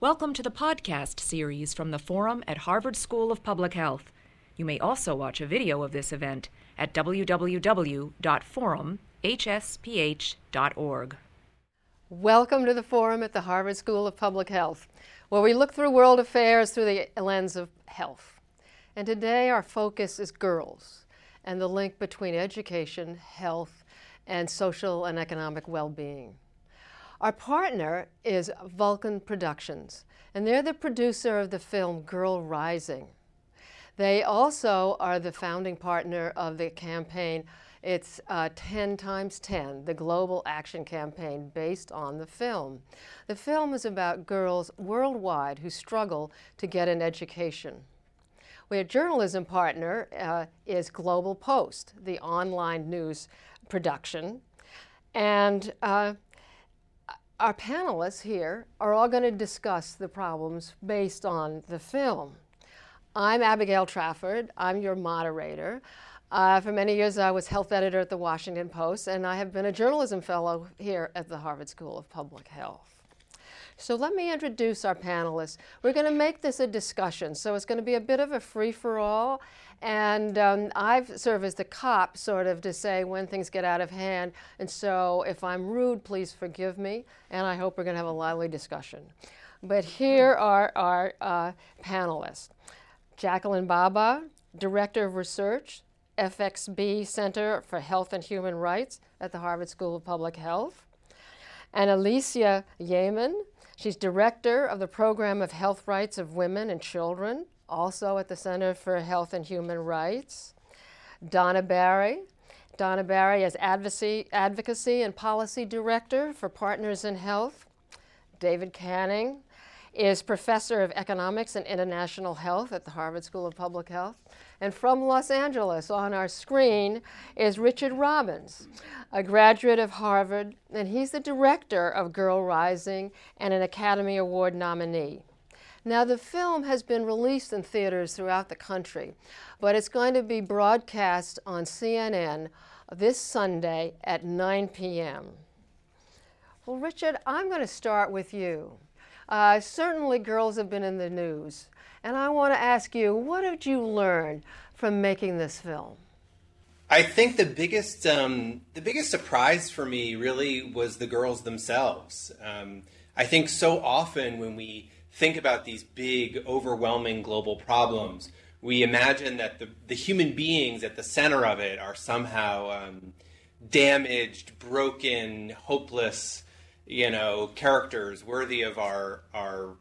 Welcome to the podcast series from the Forum at Harvard School of Public Health. You may also watch a video of this event at www.forumhsph.org. Welcome to the Forum at the Harvard School of Public Health, where we look through world affairs through the lens of health. And today our focus is girls and the link between education, health, and social and economic well being. Our partner is Vulcan Productions, and they're the producer of the film Girl Rising. They also are the founding partner of the campaign. It's uh, 10 times 10, the global action campaign based on the film. The film is about girls worldwide who struggle to get an education. Our journalism partner uh, is GlobalPost, the online news production. And uh, our panelists here are all going to discuss the problems based on the film. I'm Abigail Trafford. I'm your moderator. Uh, for many years, I was health editor at the Washington Post, and I have been a journalism fellow here at the Harvard School of Public Health. So let me introduce our panelists. We're going to make this a discussion, so it's going to be a bit of a free for all. And um, I've served as the cop, sort of, to say when things get out of hand. And so if I'm rude, please forgive me. And I hope we're going to have a lively discussion. But here are our uh, panelists Jacqueline Bhabha, Director of Research, FXB Center for Health and Human Rights at the Harvard School of Public Health, and Alicia Yamin, She's director of the Program of Health Rights of Women and Children, also at the Center for Health and Human Rights. Donna Barry. Donna Barry is advocacy, advocacy and policy director for Partners in Health. David Canning is professor of economics and international health at the Harvard School of Public Health. And from Los Angeles on our screen is Richard Robbins, a graduate of Harvard, and he's the director of Girl Rising and an Academy Award nominee. Now, the film has been released in theaters throughout the country, but it's going to be broadcast on CNN this Sunday at 9 p.m. Well, Richard, I'm going to start with you. Uh, certainly, girls have been in the news. And I want to ask you, what did you learn from making this film? I think the biggest um, the biggest surprise for me really was the girls themselves. Um, I think so often when we think about these big, overwhelming global problems, we imagine that the, the human beings at the center of it are somehow um, damaged, broken, hopeless, you know, characters worthy of our our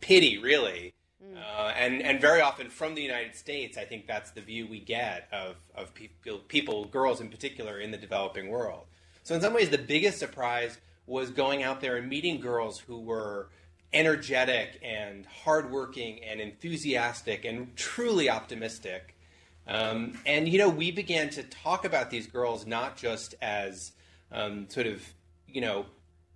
pity, really. Uh, and and very often from the United States, I think that's the view we get of of people, people, girls in particular, in the developing world. So in some ways, the biggest surprise was going out there and meeting girls who were energetic and hardworking and enthusiastic and truly optimistic. Um, and you know, we began to talk about these girls not just as um, sort of you know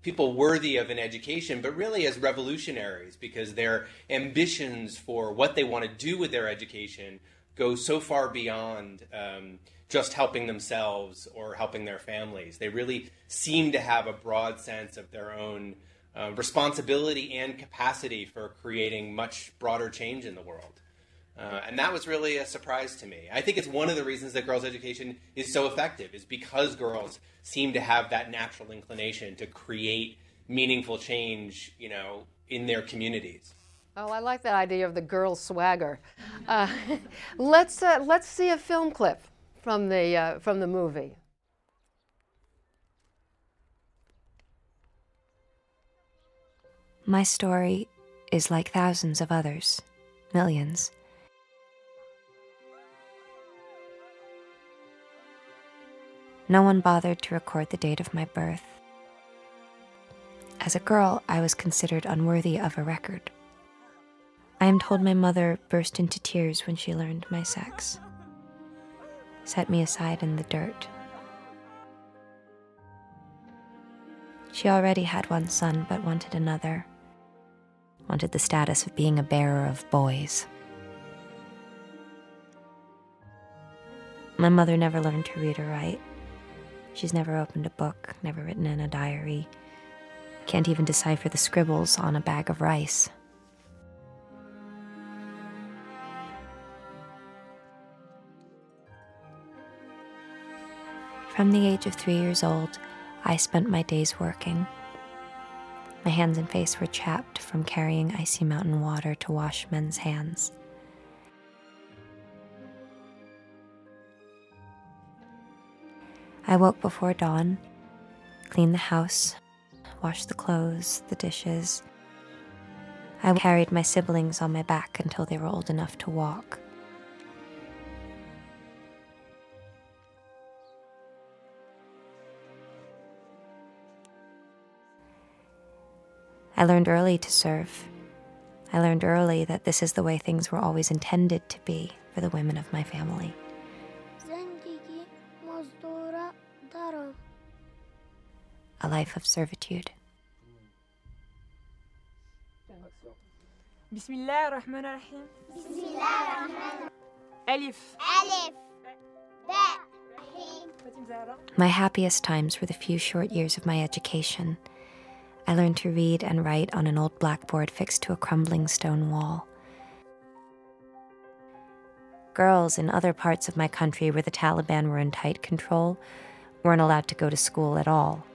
people worthy of an education, but really as revolutionaries because their ambitions for what they want to do with their education go so far beyond um, just helping themselves or helping their families. They really seem to have a broad sense of their own uh, responsibility and capacity for creating much broader change in the world. Uh, and that was really a surprise to me. I think it's one of the reasons that girls' education is so effective, is because girls seem to have that natural inclination to create meaningful change, you know, in their communities. Oh, I like that idea of the girl swagger. Uh, let's uh, let's see a film clip from the uh, from the movie. My story is like thousands of others, millions. No one bothered to record the date of my birth. As a girl, I was considered unworthy of a record. I am told my mother burst into tears when she learned my sex, set me aside in the dirt. She already had one son, but wanted another, wanted the status of being a bearer of boys. My mother never learned to read or write. She's never opened a book, never written in a diary, can't even decipher the scribbles on a bag of rice. From the age of three years old, I spent my days working. My hands and face were chapped from carrying icy mountain water to wash men's hands. I woke before dawn, cleaned the house, washed the clothes, the dishes. I carried my siblings on my back until they were old enough to walk. I learned early to serve. I learned early that this is the way things were always intended to be for the women of my family. A life of servitude. Bismillah ar-Rahman ar-Rahim. Bismillah ar-Rahman. Alif. Alif. My happiest times were the few short years of my education I learned to read and write on an old blackboard fixed to a crumbling stone wall. Girls in other parts of my country where the Taliban were in tight control weren't allowed to go to school at all.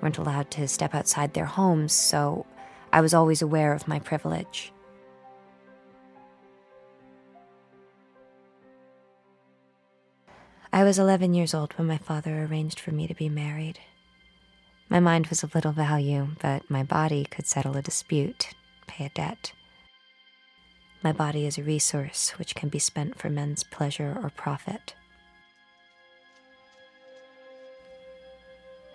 weren't allowed to step outside their homes, so I was always aware of my privilege. I was 11 years old when my father arranged for me to be married. My mind was of little value, but my body could settle a dispute, pay a debt. My body is a resource which can be spent for men's pleasure or profit.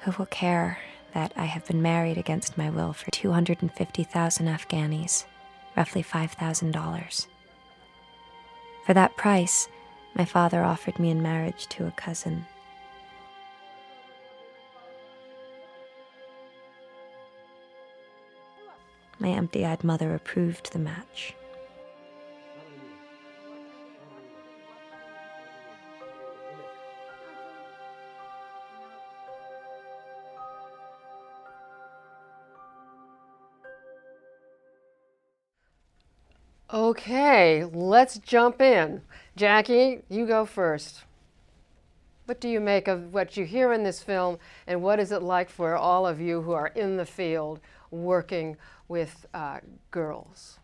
Who will care that I have been married against my will for 250,000 Afghanis, roughly $5,000? For that price, my father offered me in marriage to a cousin. My empty eyed mother approved the match. Okay, let's jump in. Jackie, you go first. What do you make of what you hear in this film, and what is it like for all of you who are in the field working with uh, girls?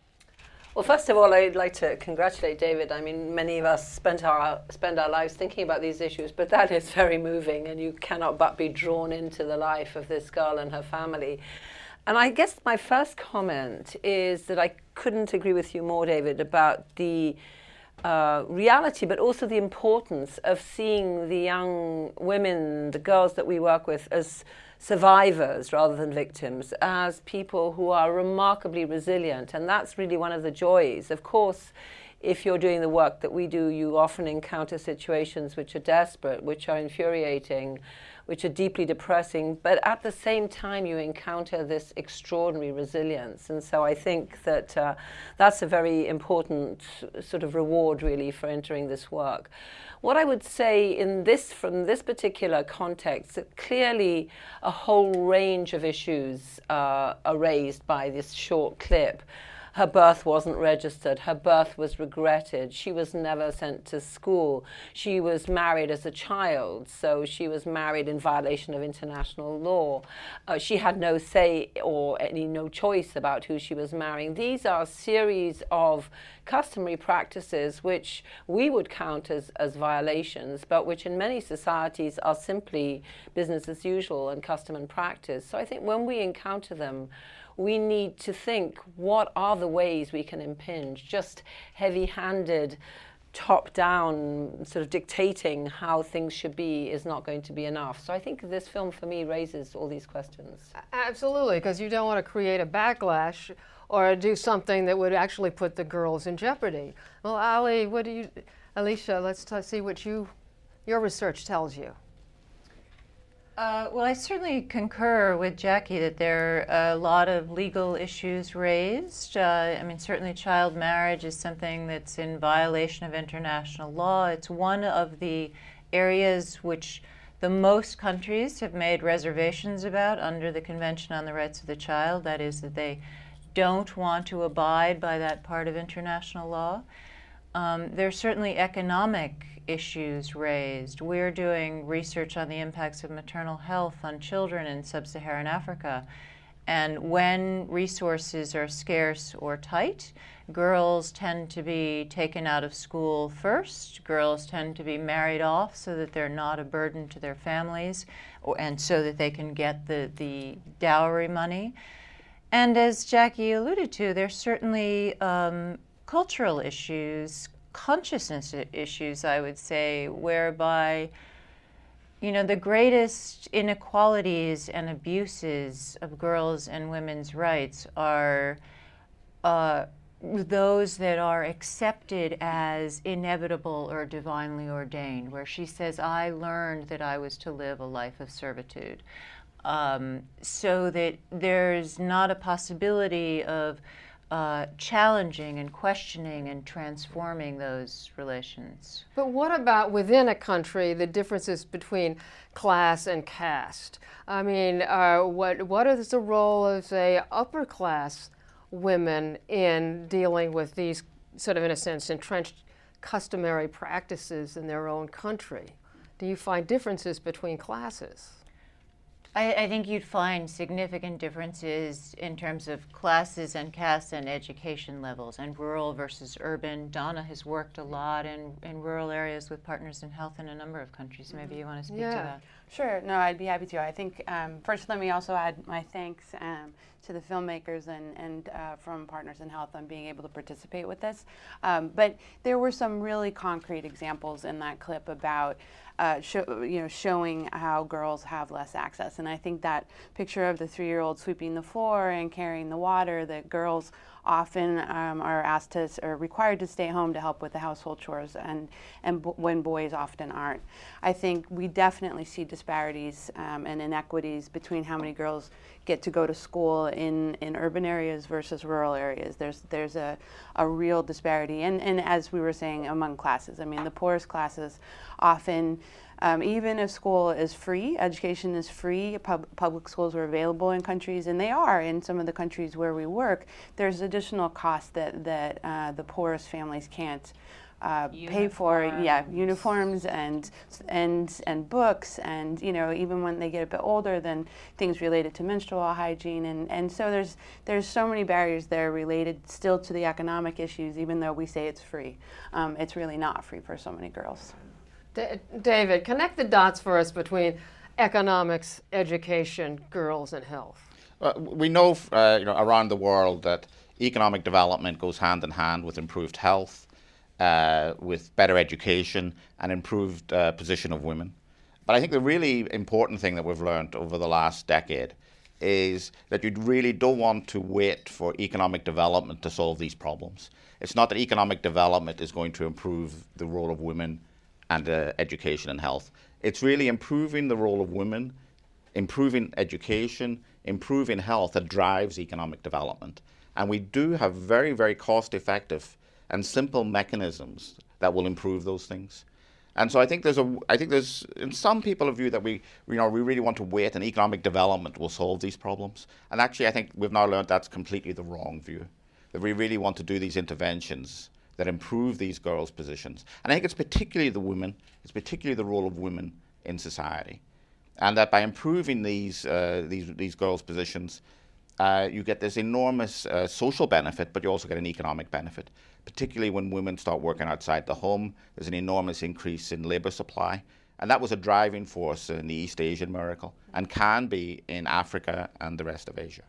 Well, first of all, I'd like to congratulate David. I mean, many of us spend our spend our lives thinking about these issues, but that is very moving, and you cannot but be drawn into the life of this girl and her family. And I guess my first comment is that I couldn't agree with you more, David, about the uh, reality, but also the importance of seeing the young women, the girls that we work with, as survivors rather than victims, as people who are remarkably resilient. And that's really one of the joys. Of course, if you're doing the work that we do, you often encounter situations which are desperate, which are infuriating which are deeply depressing, but at the same time, you encounter this extraordinary resilience. And so I think that uh, that's a very important sort of reward, really, for entering this work. What I would say in this, from this particular context, that clearly a whole range of issues uh, are raised by this short clip her birth wasn't registered. Her birth was regretted. She was never sent to school. She was married as a child, so she was married in violation of international law. Uh, she had no say or any no choice about who she was marrying. These are a series of customary practices which we would count as, as violations, but which in many societies are simply business as usual and custom and practice. So I think when we encounter them, we need to think what are the ways we can impinge. Just heavy handed, top down, sort of dictating how things should be is not going to be enough. So I think this film for me raises all these questions. Absolutely, because you don't want to create a backlash or do something that would actually put the girls in jeopardy. Well, Ali, what do you, Alicia, let's t- see what you, your research tells you. Uh, well, I certainly concur with Jackie that there are a lot of legal issues raised. Uh, I mean, certainly child marriage is something that's in violation of international law. It's one of the areas which the most countries have made reservations about under the Convention on the Rights of the Child. That is, that they don't want to abide by that part of international law. Um, there's certainly economic issues raised. We're doing research on the impacts of maternal health on children in sub Saharan Africa. And when resources are scarce or tight, girls tend to be taken out of school first. Girls tend to be married off so that they're not a burden to their families or, and so that they can get the, the dowry money. And as Jackie alluded to, there's certainly um, cultural issues, consciousness issues, I would say, whereby you know, the greatest inequalities and abuses of girls' and women's rights are uh, those that are accepted as inevitable or divinely ordained, where she says, I learned that I was to live a life of servitude. Um, so that there's not a possibility of uh, challenging and questioning and transforming those relations. But what about within a country the differences between class and caste? I mean, uh, what what is the role of say upper class women in dealing with these sort of in a sense entrenched customary practices in their own country? Do you find differences between classes? I, I, think you'd find significant differences in terms of classes and castes and education levels and rural versus urban. Donna has worked a lot in, in rural areas with Partners in Health in a number of countries. Maybe you want to speak yeah. to that. Sure. No, I'd be happy to. I think um, first, let me also add my thanks um, to the filmmakers and, and uh, from Partners in Health on being able to participate with this. Um, but there were some really concrete examples in that clip about uh, show, you know, showing how girls have less access. And I think that picture of the three-year-old sweeping the floor and carrying the water, that girls often um, are asked to or required to stay home to help with the household chores, and and b- when boys often aren't. I think we definitely see disparities um, and inequities between how many girls get to go to school in, in urban areas versus rural areas. There's there's a, a real disparity, and and as we were saying among classes. I mean, the poorest classes often um, even if school is free, education is free, pub- public schools are available in countries, and they are in some of the countries where we work, there's additional costs that, that uh, the poorest families can't. Uh, pay for. Yeah uniforms and and and books and you know even when they get a bit older then things related to menstrual hygiene and and so there's there's so many barriers there related still to the economic issues even though we say it's free. Um, it's really not free for so many girls D- David, connect the dots for us between economics, education, girls, and health. Uh, we know, uh, you know around the world that economic development goes hand in hand with improved health, uh, with better education, and improved uh, position of women. But I think the really important thing that we've learned over the last decade is that you really don't want to wait for economic development to solve these problems. It's not that economic development is going to improve the role of women and uh, education and health. It's really improving the role of women, improving education, improving health that drives economic development. And we do have very, very cost effective and simple mechanisms that will improve those things. And so I think there's a I think there's in some people a view that we you know we really want to wait and economic development will solve these problems. And actually I think we've now learned that's completely the wrong view. That we really want to do these interventions that improve these girls' positions. And I think it's particularly the women, it's particularly the role of women in society. And that by improving these, uh, these, these girls' positions, uh, you get this enormous uh, social benefit, but you also get an economic benefit. Particularly when women start working outside the home, there's an enormous increase in labor supply. And that was a driving force in the East Asian miracle and can be in Africa and the rest of Asia.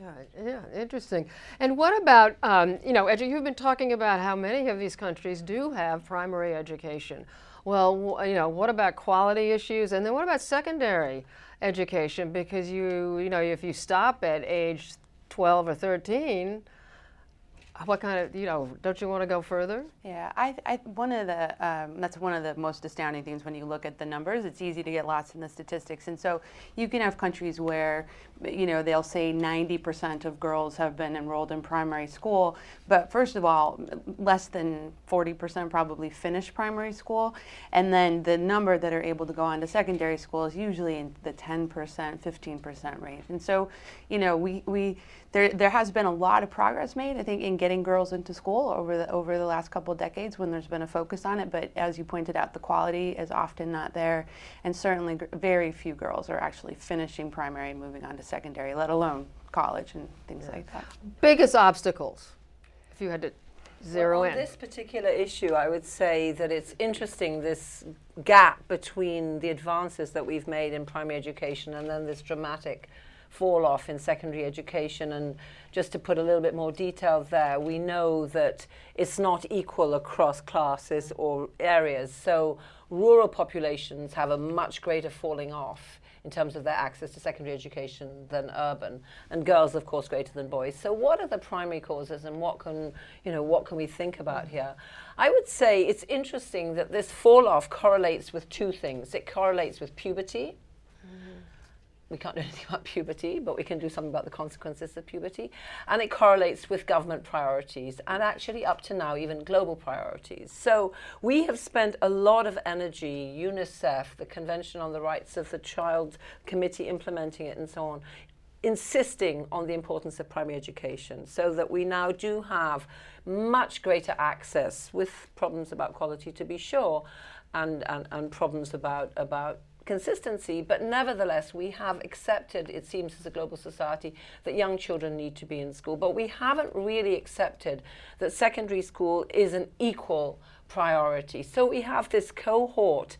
Yeah, yeah, interesting. And what about, um, you know, edu- you've been talking about how many of these countries do have primary education. Well, w- you know, what about quality issues? And then what about secondary education? Because you, you know, if you stop at age 12 or 13, what kind of, you know, don't you want to go further? Yeah, I, I one of the um, that's one of the most astounding things when you look at the numbers. It's easy to get lost in the statistics, and so you can have countries where, you know, they'll say 90% of girls have been enrolled in primary school, but first of all, less than 40% probably finish primary school, and then the number that are able to go on to secondary school is usually in the 10%, 15% range, and so, you know, we we there there has been a lot of progress made, I think, in getting girls into school over the over the last couple of decades when there's been a focus on it. But as you pointed out, the quality is often not there, and certainly very few girls are actually finishing primary and moving on to secondary, let alone college and things like that. Biggest obstacles, if you had to zero Well, in. On this particular issue, I would say that it's interesting this gap between the advances that we've made in primary education and then this dramatic fall off in secondary education. And just to put a little bit more detail there, we know that it's not equal across classes or areas. So rural populations have a much greater falling off in terms of their access to secondary education than urban, and girls, of course, greater than boys. So, what are the primary causes, and what can you know what can we think about here? I would say it's interesting that this fall off correlates with two things. It correlates with puberty. We can't do anything about puberty, but we can do something about the consequences of puberty. And it correlates with government priorities and actually, up to now, even global priorities. So, we have spent a lot of energy, UNICEF, the Convention on the Rights of the Child Committee implementing it, and so on, insisting on the importance of primary education so that we now do have much greater access with problems about quality, to be sure, and, and, and problems about, about consistency, but nevertheless, we have accepted, it seems, as a global society, that young children need to be in school. But we haven't really accepted that secondary school is an equal priority. So we have this cohort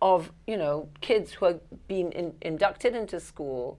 of, you know, kids who are being in, inducted into school.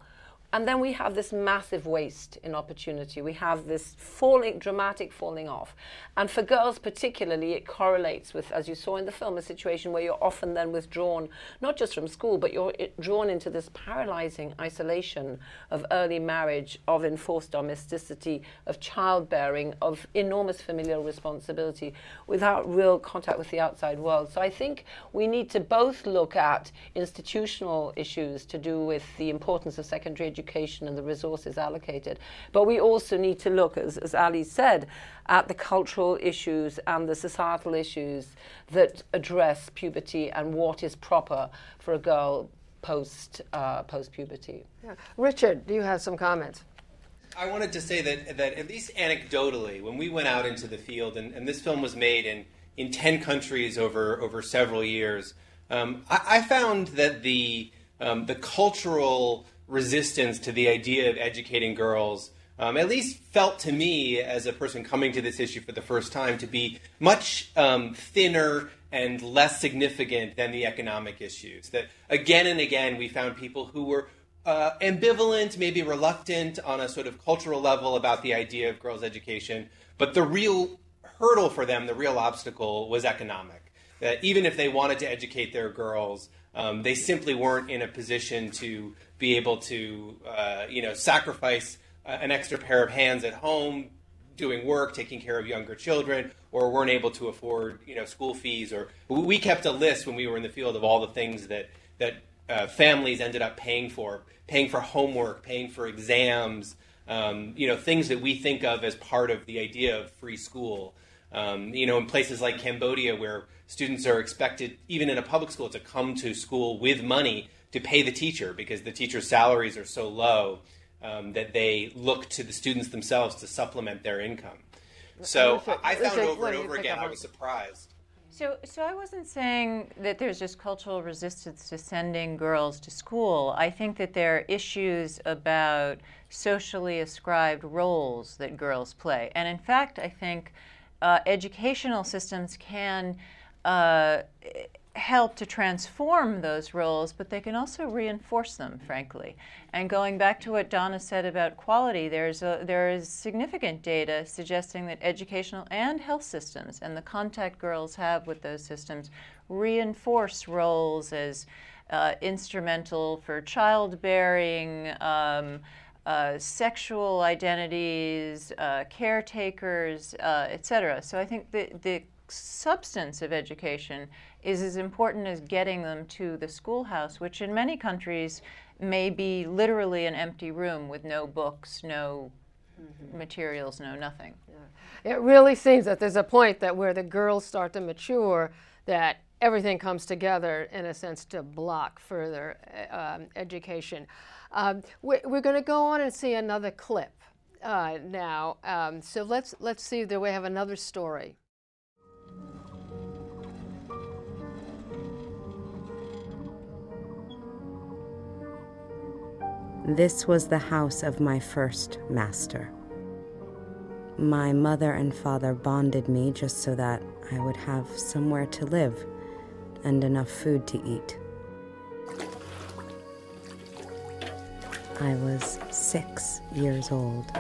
And then we have this massive waste in opportunity. We have this falling, dramatic falling off. And for girls, particularly, it correlates with, as you saw in the film, a situation where you're often then withdrawn, not just from school, but you're drawn into this paralyzing isolation of early marriage, of enforced domesticity, of childbearing, of enormous familial responsibility without real contact with the outside world. So I think we need to both look at institutional issues to do with the importance of secondary education and the resources allocated. But we also need to look, as, as Ali said, at the cultural issues and the societal issues that address puberty and what is proper for a girl post uh, post puberty. Yeah. Richard, do you have some comments? I wanted to say that, that at least anecdotally, when we went out into the field, and, and this film was made in, in 10 countries over, over several years, um, I, I, found that the, um, the cultural resistance to the idea of educating girls, um, at least felt to me as a person coming to this issue for the first time, to be much um, thinner and less significant than the economic issues. That again and again we found people who were uh, ambivalent, maybe reluctant on a sort of cultural level about the idea of girls' education, but the real hurdle for them, the real obstacle, was economic. That even if they wanted to educate their girls, um, they simply weren't in a position to be able to, uh, you know, sacrifice uh, an extra pair of hands at home, doing work, taking care of younger children, or weren't able to afford, you know, school fees. Or we kept a list when we were in the field of all the things that that uh, families ended up paying for, paying for homework, paying for exams, um, you know, things that we think of as part of the idea of free school. Um, you know, in places like Cambodia, where students are expected, even in a public school, to come to school with money to pay the teacher because the teacher's salaries are so low um, that they look to the students themselves to supplement their income. So I found over and over again, I was surprised. So, so I wasn't saying that there's just cultural resistance to sending girls to school. I think that there are issues about socially ascribed roles that girls play. And in fact, I think uh, educational systems can uh, help to transform those roles, but they can also reinforce them, frankly. And going back to what Donna said about quality, there's a, there is significant data suggesting that educational and health systems and the contact girls have with those systems reinforce roles as uh, instrumental for childbearing. Um, uh, sexual identities, uh, caretakers, uh, etc. So I think the, the substance of education is as important as getting them to the schoolhouse, which in many countries may be literally an empty room with no books, no mm-hmm. materials, no nothing. Yeah. It really seems that there's a point that where the girls start to mature, that everything comes together in a sense to block further uh, um, education. Um, we're, we're going to go on and see another clip. uh, now. Um, so let's let's see. Do we have another story? This was the house of my first master. My mother and father bonded me just so that I would have somewhere to live and enough food to eat. I was six years old.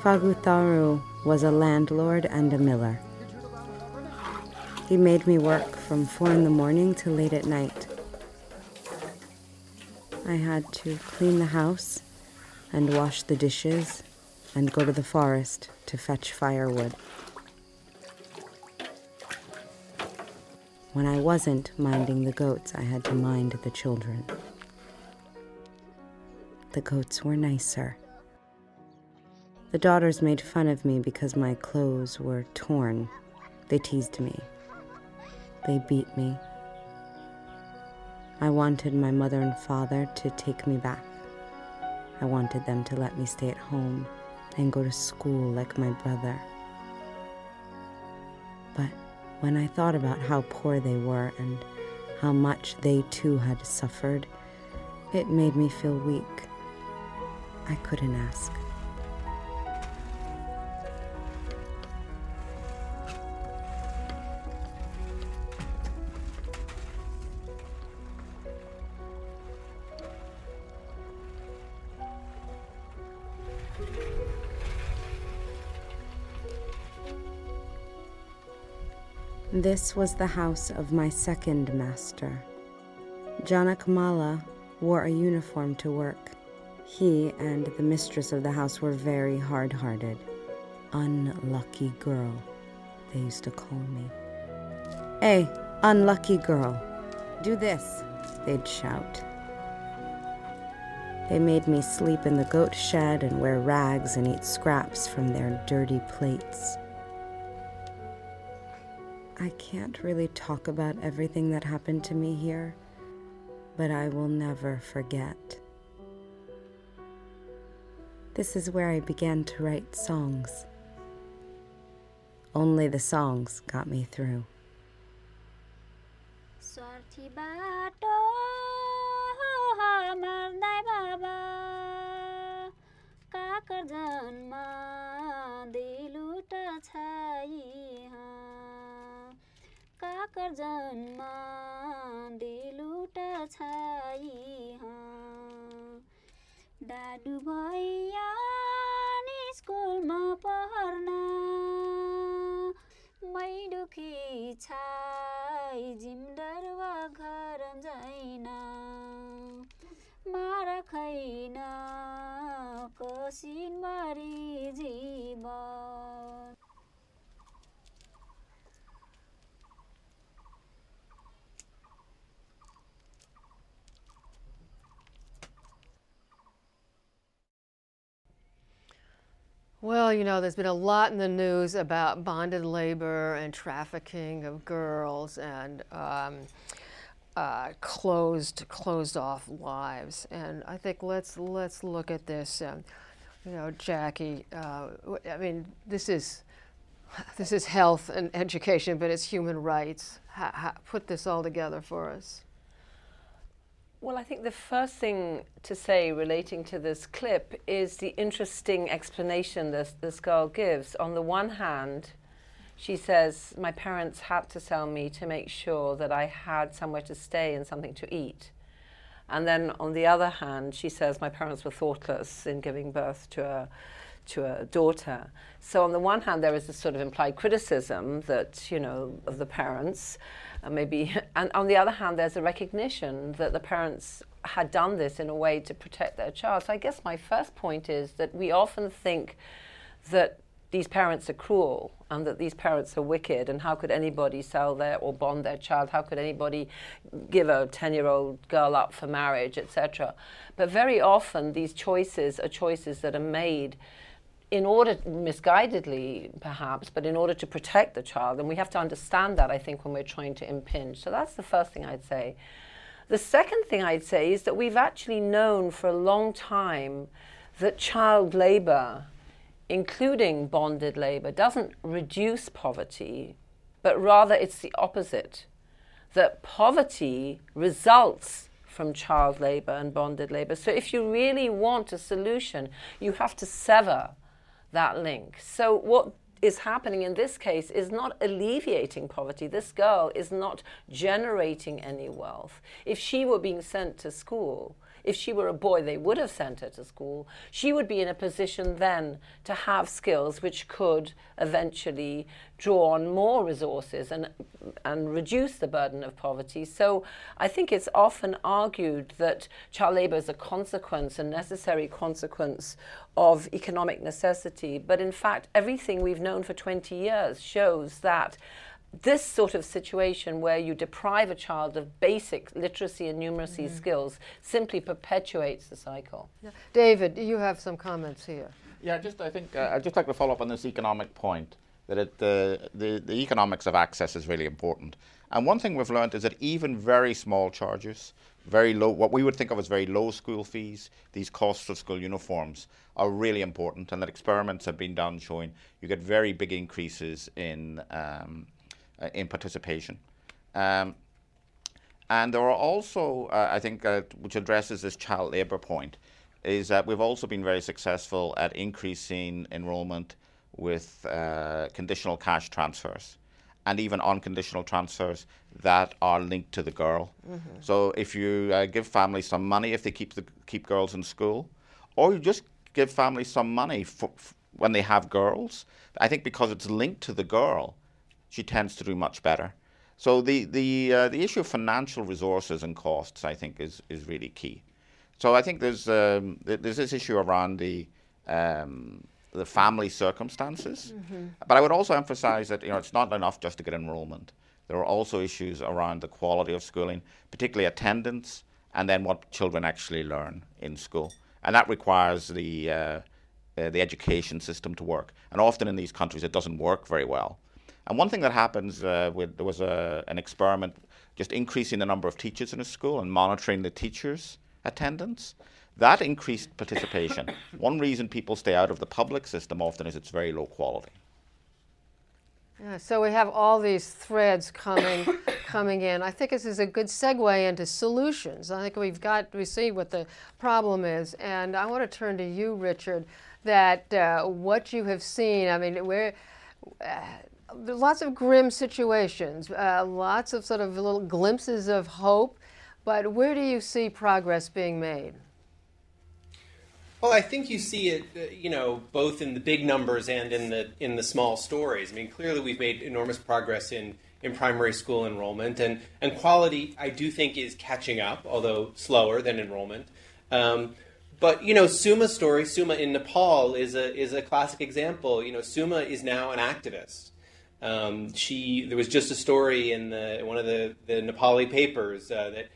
Fagutaru was a landlord and a miller. He made me work from four in the morning till late at night. I had to clean the house and wash the dishes and go to the forest to fetch firewood. When I wasn't minding the goats, I had to mind the children. The goats were nicer. The daughters made fun of me because my clothes were torn. They teased me. They beat me. I wanted my mother and father to take me back. I wanted them to let me stay at home and go to school like my brother. But when I thought about how poor they were and how much they too had suffered, it made me feel weak. I couldn't ask. This was the house of my second master. Janakmala wore a uniform to work. He and the mistress of the house were very hard hearted. Unlucky girl, they used to call me. Hey, unlucky girl, do this, they'd shout. They made me sleep in the goat shed and wear rags and eat scraps from their dirty plates. I can't really talk about everything that happened to me here, but I will never forget. This is where I began to write songs. Only the songs got me through. জন্মা দিলুটা ছাই काकर जन्म दिलुट छाई डाडु भैया स्कुलमा पढ्न मै दुखी छाई जिमदरवा घर जाइन मार खैन कसिन मरी जीवन। Well, you know, there's been a lot in the news about bonded labor and trafficking of girls and um, uh, closed closed off lives. And I think let's let's look at this. Um, you know, Jackie. Uh, I mean, this is this is health and education, but it's human rights. Ha, ha, put this all together for us. Well, I think the first thing to say relating to this clip is the interesting explanation this, this girl gives. On the one hand, she says, My parents had to sell me to make sure that I had somewhere to stay and something to eat. And then on the other hand, she says, My parents were thoughtless in giving birth to a, to a daughter. So on the one hand, there is this sort of implied criticism that, you know, of the parents and maybe and on the other hand there's a recognition that the parents had done this in a way to protect their child. So i guess my first point is that we often think that these parents are cruel and that these parents are wicked. And how could anybody sell their or bond their child? How could anybody give a 10 year old girl up for marriage etc but very often these choices are choices that are made in order, misguidedly perhaps, but in order to protect the child. And we have to understand that, I think, when we're trying to impinge. So that's the first thing I'd say. The second thing I'd say is that we've actually known for a long time that child labor, including bonded labor, doesn't reduce poverty, but rather it's the opposite. That poverty results from child labor and bonded labor. So if you really want a solution, you have to sever that link. So what is happening in this case is not alleviating poverty. This girl is not generating any wealth. If she were being sent to school, if she were a boy, they would have sent her to school. She would be in a position then to have skills which could eventually draw on more resources and, and reduce the burden of poverty. So I think it's often argued that child labor is a consequence, a necessary consequence of economic necessity. But in fact, everything we've known for 20 years shows that this sort of situation where you deprive a child of basic literacy and numeracy mm-hmm. skills simply perpetuates the cycle. Yeah. David, you have some comments here. Yeah, just I think uh, I'd just like to follow up on this economic point that it, uh, the the economics of access is really important. And one thing we've learned is that even very small charges, very low, what we would think of as very low school fees, these costs of school uniforms, are really important. And that experiments have been done showing you get very big increases in um, uh, in participation. Um, and there are also, uh, I think, uh, which addresses this child labour point, is that we've also been very successful at increasing enrolment with uh, conditional cash transfers and even unconditional transfers that are linked to the girl. Mm-hmm. So if you uh, give families some money if they keep the, keep girls in school, or you just give families some money for, for when they have girls, I think because it's linked to the girl, she tends to do much better. So the the uh, the issue of financial resources and costs, I think, is is really key. So I think there's um, there's this issue around the um, the family circumstances, mm-hmm. but I would also emphasize that you know it's not enough just to get enrollment. There are also issues around the quality of schooling, particularly attendance, and then what children actually learn in school, and that requires the uh, uh, the education system to work. And often in these countries, it doesn't work very well. And one thing that happens uh, with there was a, an experiment just increasing the number of teachers in a school and monitoring the teachers' attendance. That increased participation. one reason people stay out of the public system often is it's very low quality. Yeah, so we have all these threads coming coming in. I think this is a good segue into solutions. I think we've got we see what the problem is, and I want to turn to you, Richard. That uh, what you have seen. I mean, where. Uh, lots of grim situations, uh, lots of sort of little glimpses of hope, but where do you see progress being made? Well, I think you see it, uh, you know, both in the big numbers and in the in the small stories. I mean, clearly we've made enormous progress in in primary school enrollment, and and quality I do think is catching up, although slower than enrollment. Um, but you know, Suma's story, Suma in Nepal, is a is a classic example. You know, Suma is now an activist. Um, she there was just a story in the one of the, the Nepali papers uh, that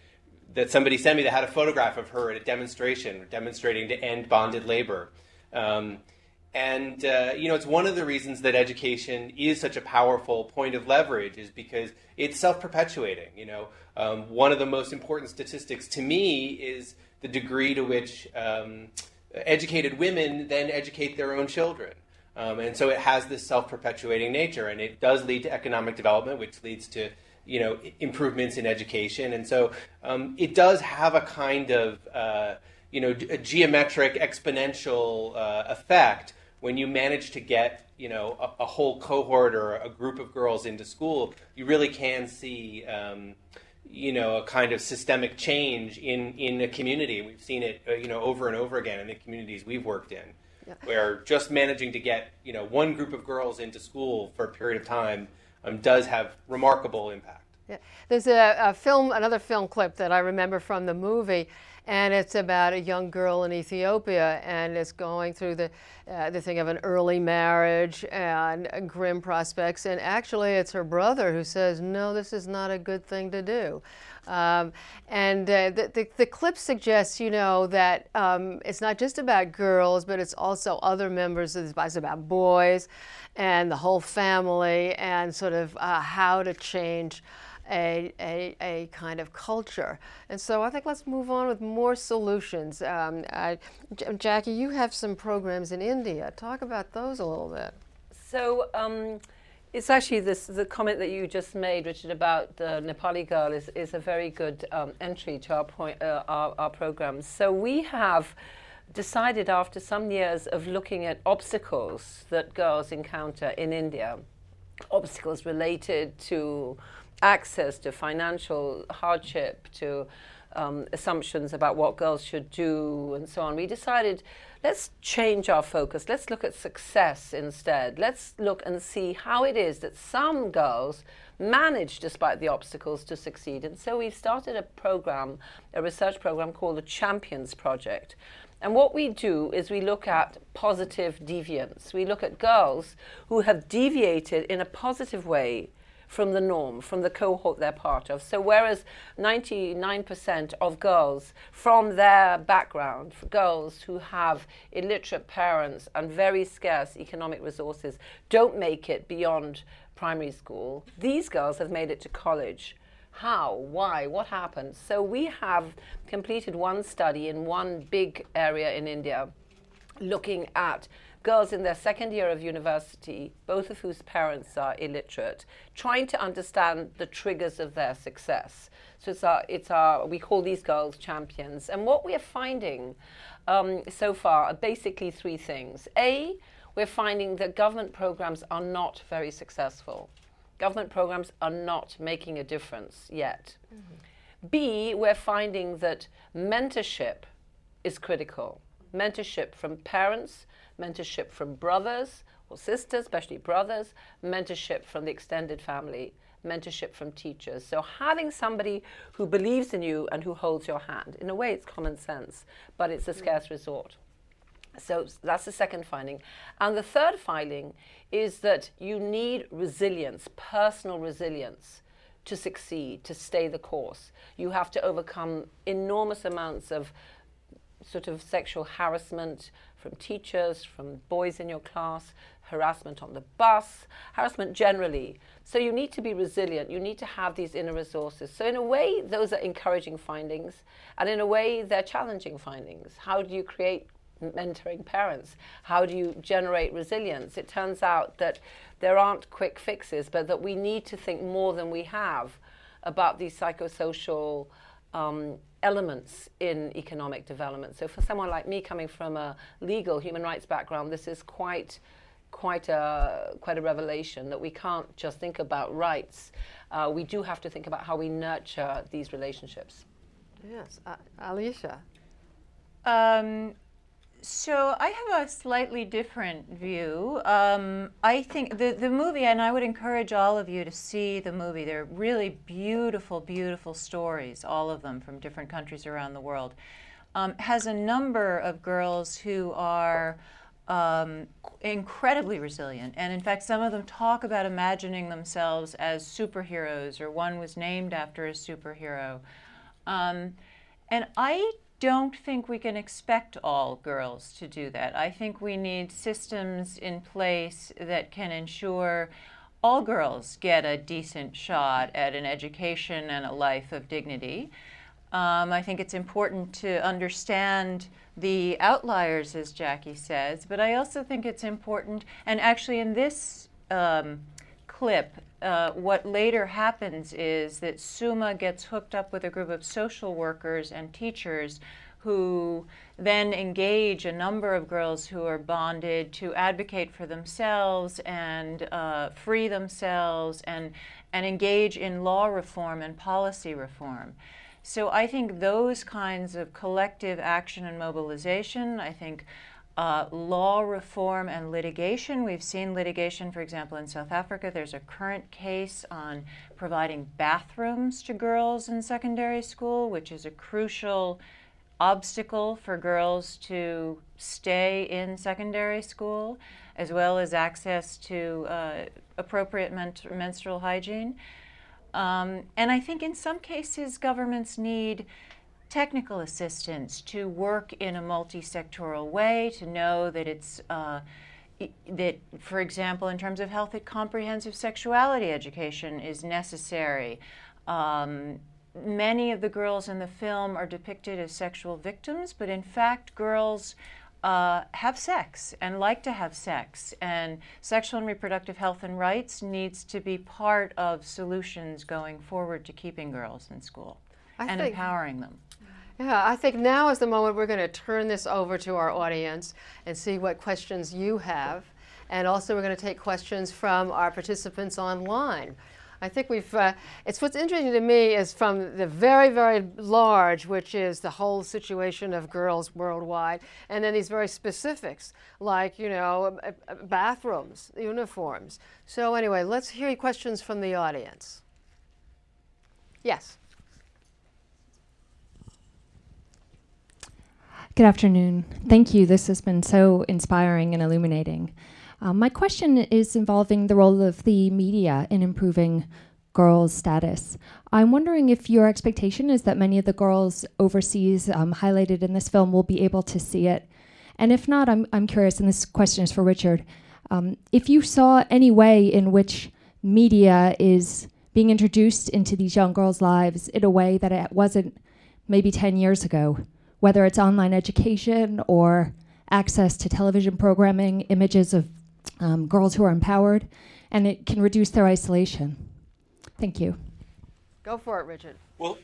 that somebody sent me that had a photograph of her at a demonstration demonstrating to end bonded labor. Um, and uh, you know, it's one of the reasons that education is such a powerful point of leverage is because it's self-perpetuating. You know, um, one of the most important statistics to me is the degree to which um, educated women then educate their own children. Um, and so it has this self-perpetuating nature, and it does lead to economic development, which leads to you know improvements in education. And so um, it does have a kind of uh, you know a geometric exponential uh, effect when you manage to get you know a, a, whole cohort or a group of girls into school. You really can see. Um, you know, a kind of systemic change in, in a community. We've seen it, uh, you know, over and over again in the communities we've worked in yeah. where just managing to get you know one group of girls into school for a period of time um, does have remarkable impact. Yeah. There's a, a, film, another film clip that I remember from the movie, and it's about a young girl in Ethiopia, and it's going through the uh, the thing of an early marriage and grim prospects. And actually, it's her brother who says, "No, this is not a good thing to do." Um, and uh, the, the, the, clip suggests, you know, that um, it's not just about girls, but it's also other members of the It's about boys and the whole family and sort of uh, how to change a, a, a, kind of culture. And so I think let's move on with more solutions. Um, Jackie, you have some programs in India. Talk about those a little bit. So um, it's actually this the comment that you just made, Richard, about the Nepali girl is, is a very good um, entry to our point uh, our, our programs. So we have decided after some years of looking at obstacles that girls encounter in India, obstacles related to access to financial hardship, to um, assumptions about what girls should do, and so on, we decided let's change our focus. Let's look at success instead. Let's look and see how it is that some girls manage, despite the obstacles, to succeed. And so we've started a program, a research program called the Champions Project. And what we do is we look at positive deviance. We look at girls who have deviated in a positive way from the norm, from the cohort they're part of. So, whereas 99% of girls from their background, girls who have illiterate parents and very scarce economic resources, don't make it beyond primary school, these girls have made it to college. How? Why? What happened? So, we have completed one study in one big area in India looking at girls in their second year of university, both of whose parents are illiterate, trying to understand the triggers of their success. So it's our, it's our we call these girls champions. And what we are finding um, so far are basically three things. A, we're finding that government programs are not very successful. Government programs are not making a difference yet. Mm-hmm. B, we're finding that mentorship is critical. Mentorship from parents, mentorship from brothers or sisters, especially brothers, mentorship from the extended family, mentorship from teachers. So having somebody who believes in you and who holds your hand. In a way, it's common sense, but it's a scarce mm. resort. So that's the second finding. And the third finding is that you need resilience, personal resilience, to succeed, to stay the course. You have to overcome enormous amounts of sort of sexual harassment, from teachers, from boys in your class, harassment on the bus, harassment generally. So you need to be resilient. You need to have these inner resources. So, in a way, those are encouraging findings, and in a way, they're challenging findings. How do you create mentoring parents? How do you generate resilience? It turns out that there aren't quick fixes, but that we need to think more than we have about these psychosocial um, elements in economic development. So for someone like me coming from a legal human rights background, this is quite quite a quite a revelation that we can't just think about rights. Uh, we do have to think about how we nurture these relationships. Yes, uh, Alicia. Um, so I have a slightly different view. Um, I think the, the movie, and I would encourage all of you to see the movie. They're really beautiful, beautiful stories, all of them from different countries around the world. Um, has a number of girls who are um, incredibly resilient. And in fact, some of them talk about imagining themselves as superheroes, or one was named after a superhero. Um, and I don't think we can expect all girls to do that. I think we need systems in place that can ensure all girls get a decent shot at an education and a life of dignity. Um, I think it's important to understand the outliers, as Jackie says, but I also think it's important, and actually, in this um, clip, uh, what later happens is that Suma gets hooked up with a group of social workers and teachers who then engage a number of girls who are bonded to advocate for themselves and uh, free themselves and, and engage in law reform and policy reform. So I think those kinds of collective action and mobilization, I think uh, law reform and litigation. We've seen litigation, for example, in South Africa. There's a current case on providing bathrooms to girls in secondary school, which is a crucial obstacle for girls to stay in secondary school, as well as access to uh, appropriate men- menstrual hygiene. Um, and I think in some cases, governments need technical assistance to work in a multi sectoral way, to know that it's. Uh, that, for example, in terms of healthy comprehensive sexuality education is necessary. Um, many of the girls in the film are depicted as sexual victims, but in fact, girls uh, have sex and like to have sex. And sexual and reproductive health and rights needs to be part of solutions going forward to keeping girls in school I and empowering them. Yeah, I think now is the moment we're going to turn this over to our audience and see what questions you have. And also, we're going to take questions from our participants online. I think we've, uh, it's what's interesting to me is from the very, very large, which is the whole situation of girls worldwide, and then these very specifics, like, you know, bathrooms, uniforms. So, anyway, let's hear questions from the audience. Yes. Good afternoon. Thank you. This has been so inspiring and illuminating. Um, my question is involving the role of the media in improving girls' status. I'm wondering if your expectation is that many of the girls overseas um, highlighted in this film will be able to see it. And if not, I'm, I'm curious, and this question is for Richard, um, if you saw any way in which media is being introduced into these young girls' lives in a way that it wasn't maybe 10 years ago whether it's online education or access to television programming, images of um, girls who are empowered, and it can reduce their isolation. Thank you. Go for it, Richard. Well,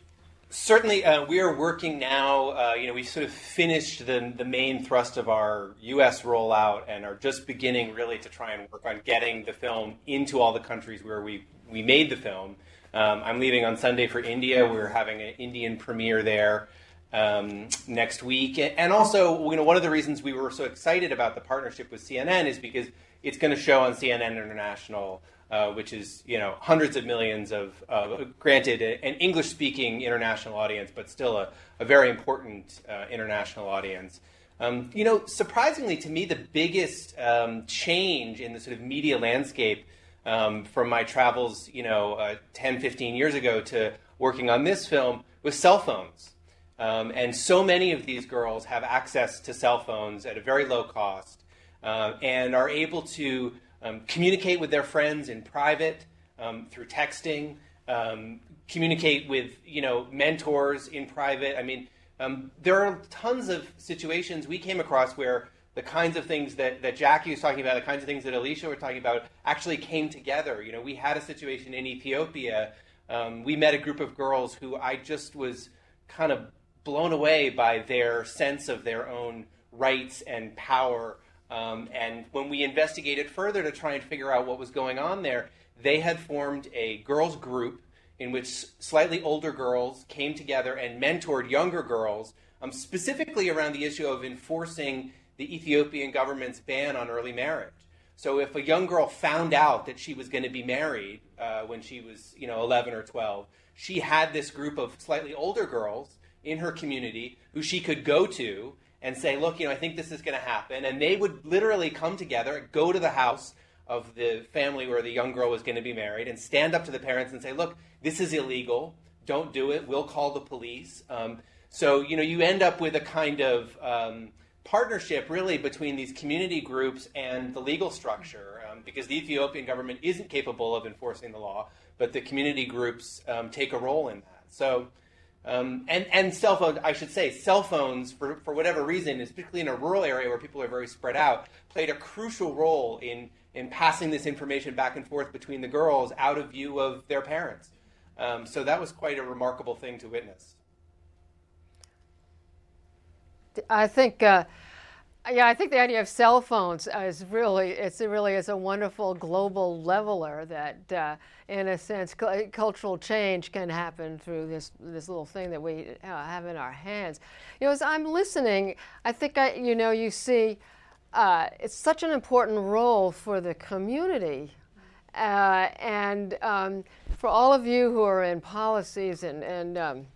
certainly uh, we are working now. Uh, you know, we sort of finished the, the main thrust of our U.S. rollout and are just beginning really to try and work on getting the film into all the countries where we, we made the film. Um, I'm leaving on Sunday for India. We're having an Indian premiere there um, next week. And also, you know, one of the reasons we were so excited about the partnership with CNN is because it's going to show on CNN International, uh, which is you know hundreds of millions of, uh, granted, an English-speaking international audience, but still a, a very important uh, international audience. Um, you know, surprisingly to me, the biggest um, change in the sort of media landscape um, from my travels, you know, uh, 10, 15 years ago to working on this film was cell phones. Um, and so many of these girls have access to cell phones at a very low cost uh, and are able to um, communicate with their friends in private um, through texting, um, communicate with you know mentors in private. I mean, um, there are tons of situations we came across where the kinds of things that, that Jackie was talking about, the kinds of things that Alicia were talking about, actually came together. You know, we had a situation in Ethiopia. Um, we met a group of girls who I just was kind of blown away by their sense of their own rights and power. Um, and when we investigated further to try and figure out what was going on there, they had formed a girls' group in which slightly older girls came together and mentored younger girls, um, specifically around the issue of enforcing the Ethiopian government's ban on early marriage. So if a young girl found out that she was going to be married uh, when she was, you know, 11 or 12, she had this group of slightly older girls in her community who she could go to and say, look, you know, I think this is going to happen. And they would literally come together, go to the house of the family where the young girl was going to be married, and stand up to the parents and say, look, this is illegal. Don't do it. We'll call the police. Um, so, you know, you end up with a kind of um, partnership really between these community groups and the legal structure um, because the Ethiopian government isn't capable of enforcing the law, but the community groups um, take a role in that. So, um, and, and cell phones, I should say, cell phones, for, for whatever reason, particularly in a rural area where people are very spread out, played a crucial role in, in passing this information back and forth between the girls out of view of their parents. Um, so that was quite a remarkable thing to witness. I think, uh, yeah, I think the idea of cell phones is really, it's it really is a wonderful global leveler that, uh, in a sense, cu- cultural change can happen through this this little thing that we uh, have in our hands. You know, as I'm listening, I think I, you know, you see, uh, it's such an important role for the community. Uh, and um, for all of you who are in policies and, and, um,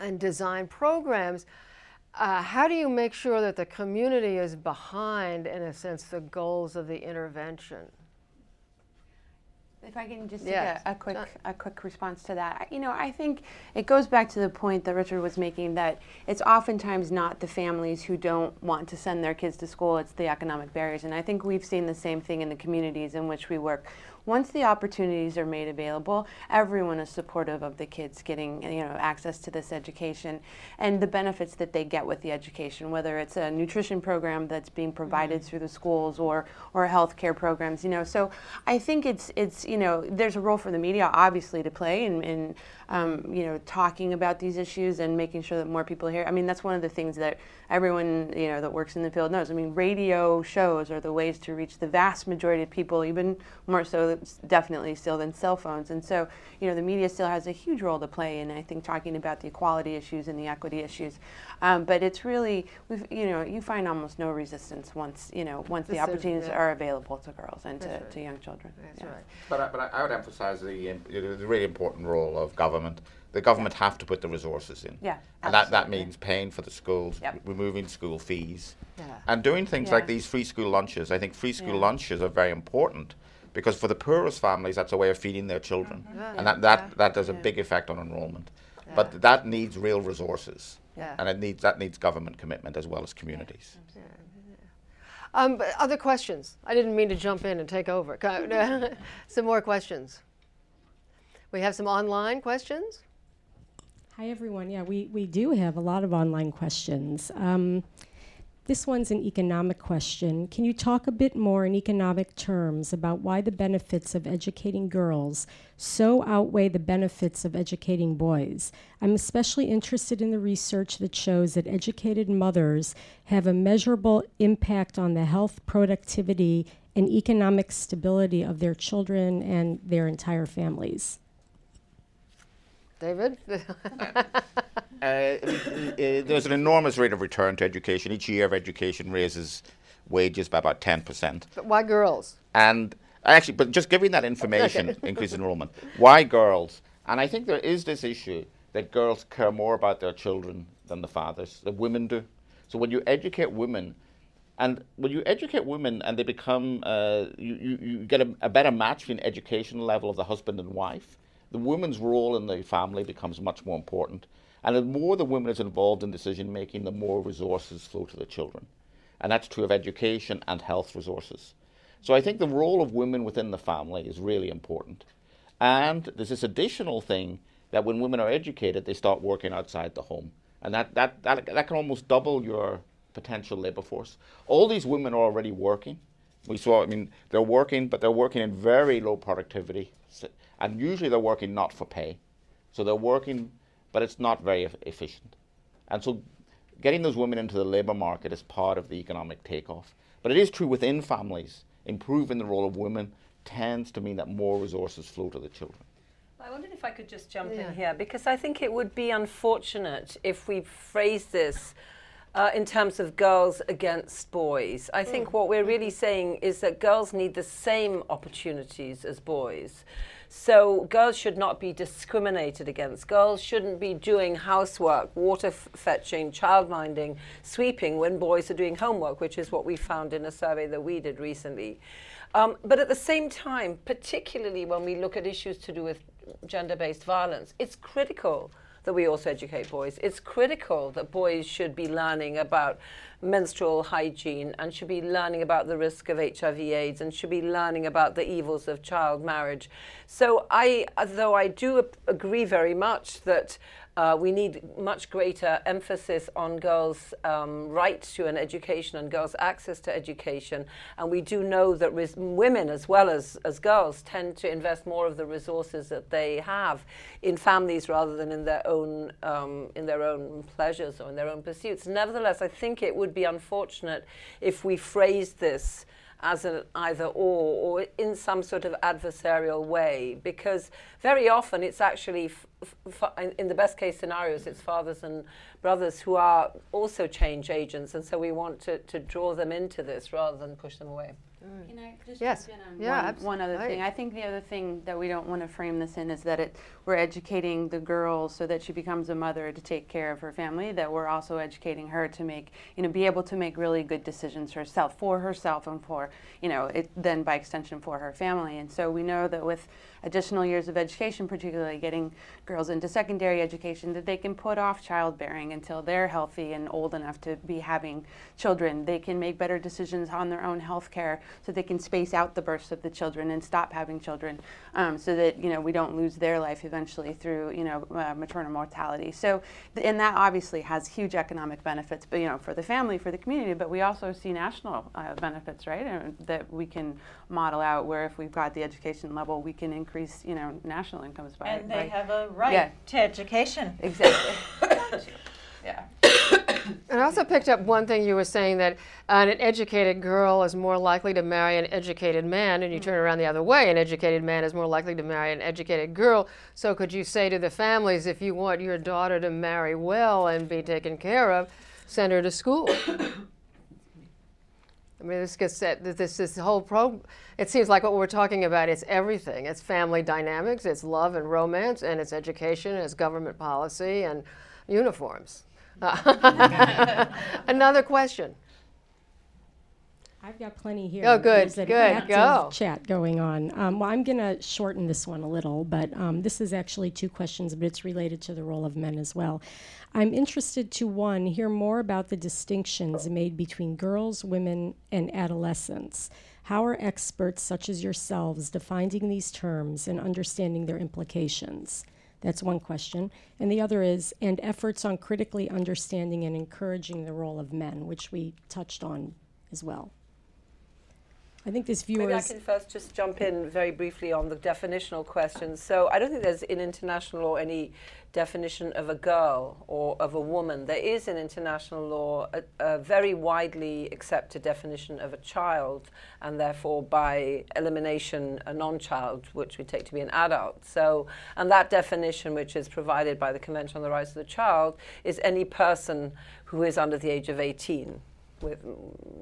and design programs, uh, how do you make sure that the community is behind, in a sense, the goals of the intervention? If I can just Yes. a, a quick a quick response to that, you know, I think it goes back to the point that Richard was making that it's oftentimes not the families who don't want to send their kids to school; it's the economic barriers. And I think we've seen the same thing in the communities in which we work. Once the opportunities are made available, everyone is supportive of the kids getting you know access to this education and the benefits that they get with the education, whether it's a nutrition program that's being provided mm-hmm. through the schools or or healthcare programs. You know, so I think it's it's you know there's a role for the media obviously to play in, in um, you know talking about these issues and making sure that more people hear. I mean, that's one of the things that everyone you know that works in the field knows. I mean, radio shows are the ways to reach the vast majority of people, even more so definitely still than cell phones. And so you know the media still has a huge role to play in I think talking about the equality issues and the equity issues. Um, but it's really we've, you know you find almost no resistance once you know once the This is- opportunities yeah. are available to girls and to, right. to young children. That's Yeah. right. But I, but I, I would emphasise the, im- you know, the really important role of government. The government have to put the resources in. Yeah, And that, that means paying for the schools, Yep. removing school fees, Yeah. and doing things Yeah. like these free school lunches. I think free school Yeah. lunches are very important because for the poorest families, that's a way of feeding their children. Yeah. And that, that, that does a Yeah. big effect on enrollment. Yeah. But that needs real resources. Yeah. And it needs, that needs government commitment as well as communities. Yeah, Um, but other questions? I didn't mean to jump in and take over. Co- some more questions. We have some online questions. Hi, everyone. Yeah, we, we do have a lot of online questions. Um, this one's an economic question. Can you talk a bit more in economic terms about why the benefits of educating girls so outweigh the benefits of educating boys? I'm especially interested in the research that shows that educated mothers have a measurable impact on the health, productivity, and economic stability of their children and their entire families. David? Uh, uh, there's an enormous rate of return to education. Each year of education raises wages by about 10%. but why girls? And actually, but just giving that information Okay. increases enrollment. Why girls? And I think there is this issue that girls care more about their children than the fathers, the women do. So when you educate women, and when you educate women and they become, uh, you, you, you get a, a better match between educational level of the husband and wife, the woman's role in the family becomes much more important. And the more the woman is involved in decision making, the more resources flow to the children. And that's true of education and health resources. So I think the role of women within the family is really important. And there's this additional thing that when women are educated, they start working outside the home. And that, that, that, that can almost double your potential labor force. All these women are already working. We saw, I mean, they're working, but they're working in very low productivity. And usually they're working not for pay. So they're working, but it's not very efficient. And so getting those women into the labour market is part of the economic takeoff. But it is true within families, improving the role of women tends to mean that more resources flow to the children. I wondered if I could just jump Yeah. in here because I think it would be unfortunate if we phrase this uh, in terms of girls against boys. I think what we're really saying is that girls need the same opportunities as boys. So girls should not be discriminated against. Girls shouldn't be doing housework, water f- fetching, childminding, sweeping when boys are doing homework, which is what we found in a survey that we did recently. Um, but at the same time, particularly when we look at issues to do with gender based violence, it's critical that we also educate boys. It's critical that boys should be learning about menstrual hygiene and should be learning about the risk of HIV AIDS and should be learning about the evils of child marriage. So I though I do agree very much that uh, we need much greater emphasis on girls' um, right to an education and girls' access to education. And we do know that res- women, as well as, as girls, tend to invest more of the resources that they have in families rather than in their own um, in their own pleasures or in their own pursuits. Nevertheless, I think it would be unfortunate if we phrased this as an either or or in some sort of adversarial way because very often it's actually f- in- the best case scenarios it's fathers and brothers who are also change agents and so we want to, to draw them into this rather than push them away Mm. Can I just Yes. jump in on Yeah, one, abs- one other right. thing? I think the other thing that we don't want to frame this in is that it we're educating the girl so that she becomes a mother to take care of her family. That we're also educating her to make you know be able to make really good decisions herself for herself and for you know it, then by extension for her family. And so we know that with additional years of education, particularly getting girls into secondary education, that they can put off childbearing until they're healthy and old enough to be having children. They can make better decisions on their own health care so they can space out the births of the children and stop having children um, so that you know we don't lose their life eventually through you know uh, maternal mortality. So th- and that obviously has huge economic benefits, but you know for the family, for the community, but we also see national uh, benefits, right? And that we can model out where if we've got the education level, we can increase you know national incomes by And they by- have a right Yeah. to education. Exactly. yeah. And I also picked up one thing you were saying that an educated girl is more likely to marry an educated man, and you turn around the other way, an educated man is more likely to marry an educated girl. So, could you say to the families, if you want your daughter to marry well and be taken care of, send her to school? I mean, this gets set. This this whole pro. It seems like what we're talking about. is everything. It's family dynamics. It's love and romance, and it's education, and it's government policy, and uniforms. Another question. I've got plenty here. Oh, good, There's an good, active go. Chat going on. Um, well, I'm going to shorten this one a little, but um, this is actually two questions, but it's related to the role of men as well. I'm interested to one hear more about the distinctions made between girls, women, and adolescents. How are experts such as yourselves defining these terms and understanding their implications? That's one question. And the other is, and efforts on critically understanding and encouraging the role of men, which we touched on as well. I think this viewer Maybe I can first just jump in very briefly on the definitional questions. So I don't think there's in international law any definition of a girl or of a woman. There is in international law a, a very widely accepted definition of a child, and therefore by elimination a non-child, which we take to be an adult. So, and that definition, which is provided by the Convention on the Rights of the Child, is any person who is under the age of 18 with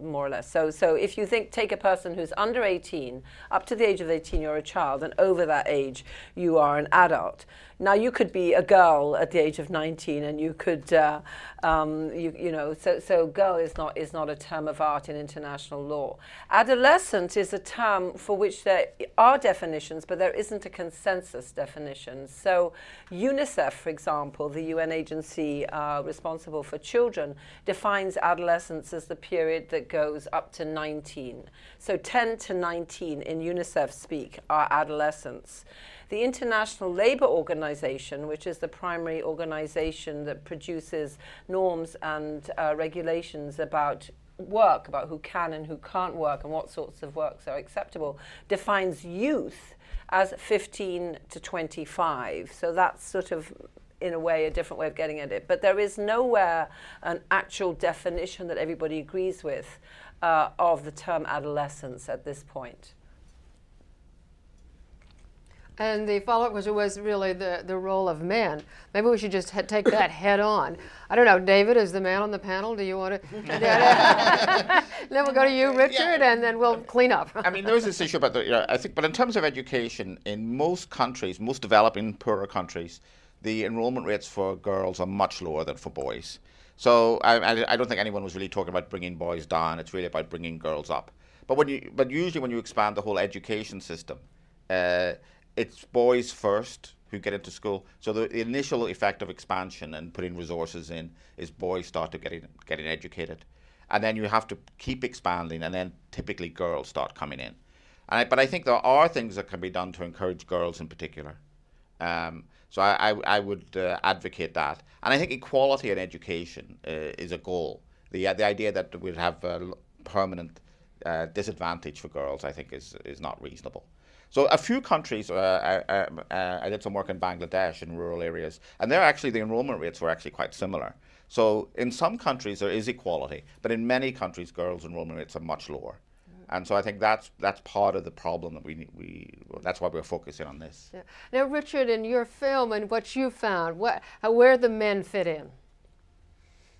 more or less. So, so if you think take a person who's under 18, up to the age of 18, you're a child, and over that age, you are an adult. Now, you could be a girl at the age of 19, and you could, uh, um, you, you know, so, so girl is not, is not a term of art in international law. Adolescent is a term for which there are definitions, but there isn't a consensus definition. So, UNICEF, for example, the UN agency uh, responsible for children, defines adolescence as the period that goes up to 19. So, 10 to 19 in UNICEF speak are adolescents. The International Labour Organization, which is the primary organization that produces norms and uh, regulations about work, about who can and who can't work and what sorts of works are acceptable, defines youth as 15 to 25. So that's sort of in a way a different way of getting at it. But there is nowhere an actual definition that everybody agrees with uh, of the term adolescence at this point. And the follow-up question was really the, the role of men. Maybe we should just he- take that head on. I don't know, David, is the man on the panel, do you want to? then we'll go to you, Richard, and then we'll clean up. I mean, there is this issue about the. You know, I think, but in terms of education, in most countries, most developing poorer countries, the enrollment rates for girls are much lower than for boys. So I, I, I don't think anyone was really talking about bringing boys down. It's really about bringing girls up. But when you, but usually when you expand the whole education system, uh, it's boys first who get into school. So the, the initial effect of expansion and putting resources in is boys start to getting getting educated, and then you have to keep expanding, and then typically girls start coming in. I, but I think there are things that can be done to encourage girls in particular. Um, so I, I, I would uh, advocate that, and I think equality in education uh, is a goal. The the idea that we'd have permanent uh, disadvantage for girls, I think, is is not reasonable. So a few countries, uh, uh, uh, I did some work in Bangladesh in rural areas, and there actually the enrollment rates were actually quite similar. So in some countries there is equality, but in many countries girls' enrollment rates are much lower. And so I think that's that's part of the problem that we need, we that's why we're focusing on this. Yeah. Now, Richard, in your film and what you found, what, how, where the men fit in?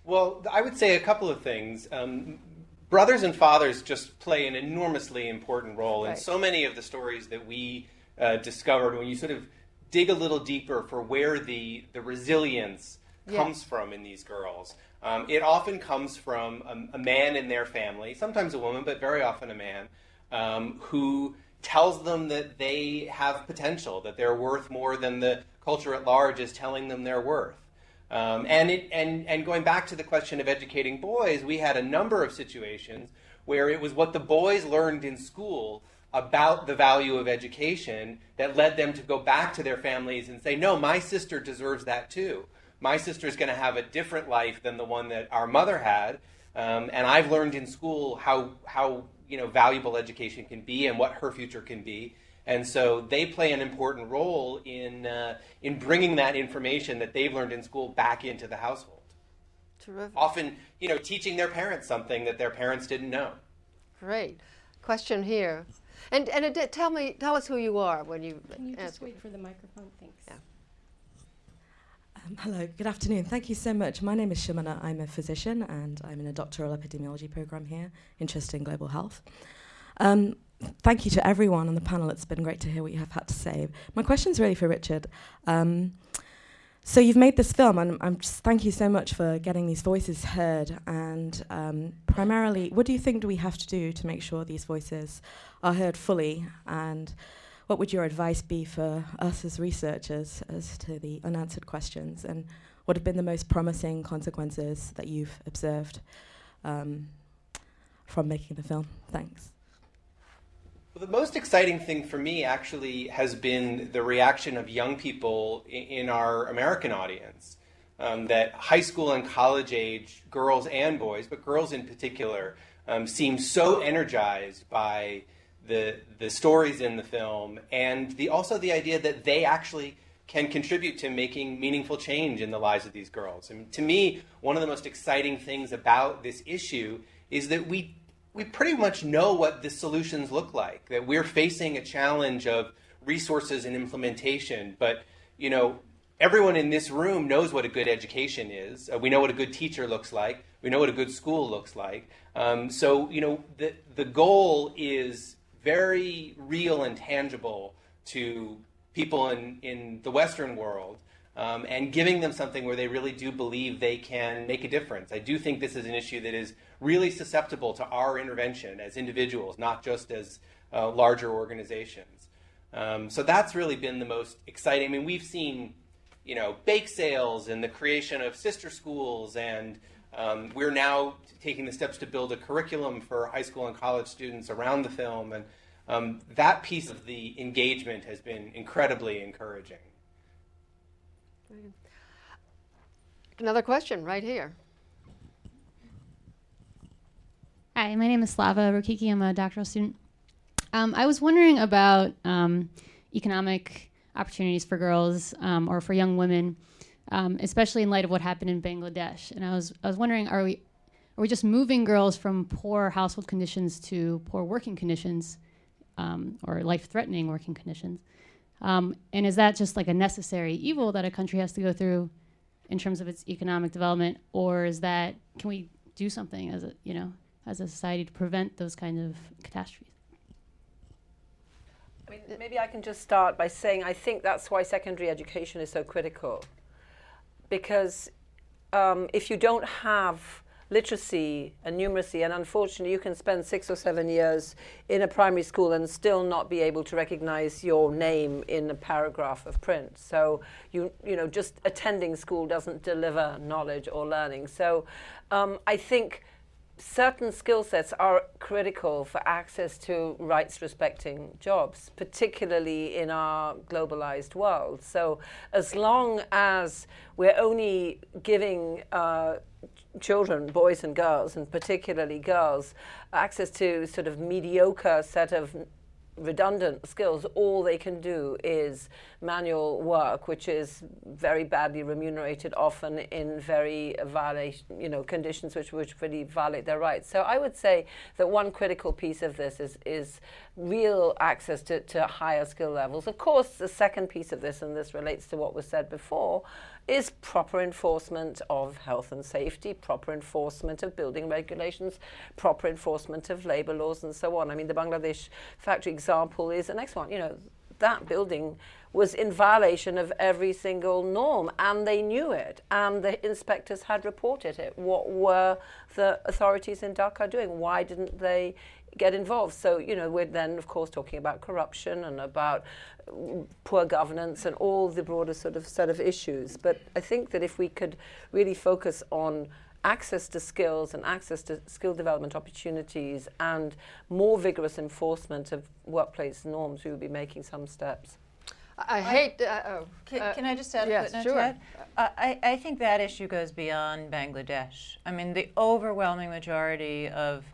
Well, I would say a couple of things. Um, brothers and fathers just play an enormously important role in so many of the stories that we uh, discovered when you sort of dig a little deeper for where the, the resilience Yeah. comes from in these girls. Um, it often comes from a, a man in their family, sometimes a woman, but very often a man, um, who tells them that they have potential, that they're worth more than the culture at large is telling them they're worth. Um, and, it, and, and going back to the question of educating boys, we had a number of situations where it was what the boys learned in school about the value of education that led them to go back to their families and say, no, my sister deserves that too. My sister's going to have a different life than the one that our mother had. Um, and I've learned in school how, how you know, valuable education can be and what her future can be. And so they play an important role in, uh, in bringing that information that they've learned in school back into the household. Terrific. Often, you know, teaching their parents something that their parents didn't know. Great. Question here. And, and it, tell me, tell us who you are when you Can you just wait for the microphone? Thanks. Yeah. Um, hello, good afternoon. Thank you so much. My name is Shimana. I'm a physician and I'm in a doctoral epidemiology program here, interested in global health. Um, thank you to everyone on the panel. It's been great to hear what you have had to say. My question is really for Richard. Um, so you've made this film, and I'm just thank you so much for getting these voices heard. And um, primarily, what do you think do we have to do to make sure these voices are heard fully? And what would your advice be for us as researchers as to the unanswered questions? And what have been the most promising consequences that you've observed um, from making the film? Thanks. Well, the most exciting thing for me actually has been the reaction of young people in, our American audience. Um, that high school and college age girls and boys, but girls in particular, um, seem so energized by the the stories in the film and the also the idea that they actually can contribute to making meaningful change in the lives of these girls. And to me, one of the most exciting things about this issue is that we we pretty much know what the solutions look like. That we're facing a challenge of resources and implementation, but you know, everyone in this room knows what a good education is. Uh, we know what a good teacher looks like. We know what a good school looks like. Um, so you know, the the goal is very real and tangible to people in in the Western world. Um, and giving them something where they really do believe they can make a difference. I do think this is an issue that is really susceptible to our intervention as individuals, not just as uh, larger organizations. Um, so that's really been the most exciting. I mean, we've seen, you know, bake sales and the creation of sister schools, and um, we're now taking the steps to build a curriculum for high school and college students around the film, and um, that piece of the engagement has been incredibly encouraging. Another question right here. Hi, my name is Slava Rokicki. I'm a doctoral student. Um, I was wondering about um, economic opportunities for girls um, or for young women, um, especially in light of what happened in Bangladesh. And I was I was wondering, are we are we just moving girls from poor household conditions to poor working conditions, um, or life-threatening working conditions? Um, and is that just like a necessary evil that a country has to go through in terms of its economic development, or is that can we do something as a you know as a society to prevent those kind of catastrophes? I mean, maybe I can just start by saying I think that's why secondary education is so critical. Because um, if you don't have literacy and numeracy, and unfortunately, you can spend six or seven years in a primary school and still not be able to recognize your name in a paragraph of print. So, you, you know, just attending school doesn't deliver knowledge or learning. So, um, I think certain skill sets are critical for access to rights respecting jobs, particularly in our globalized world. So, as long as we're only giving uh, children, boys and girls, and particularly girls, access to sort of mediocre set of redundant skills, all they can do is manual work, which is very badly remunerated, often in very violation, you know, conditions which which really violate their rights. So I would say that one critical piece of this is is real access to, to higher skill levels. Of course, the second piece of this, and this relates to what was said before, is proper enforcement of health and safety, proper enforcement of building regulations, proper enforcement of labor laws, and so on. I mean, the Bangladesh factory example is the next one. You know, that building was in violation of every single norm, and they knew it, and the inspectors had reported it. What were the authorities in Dhaka doing? Why didn't they get involved? So, you know, we're then, of course, talking about corruption and about poor governance and all the broader sort of set of issues. But I think that if we could really focus on access to skills and access to skill development opportunities and more vigorous enforcement of workplace norms, we would be making some steps. I hate. Uh, oh, Can, uh, can I just add a footnote sure. to that? I, I think that issue goes beyond Bangladesh. I mean, the overwhelming majority of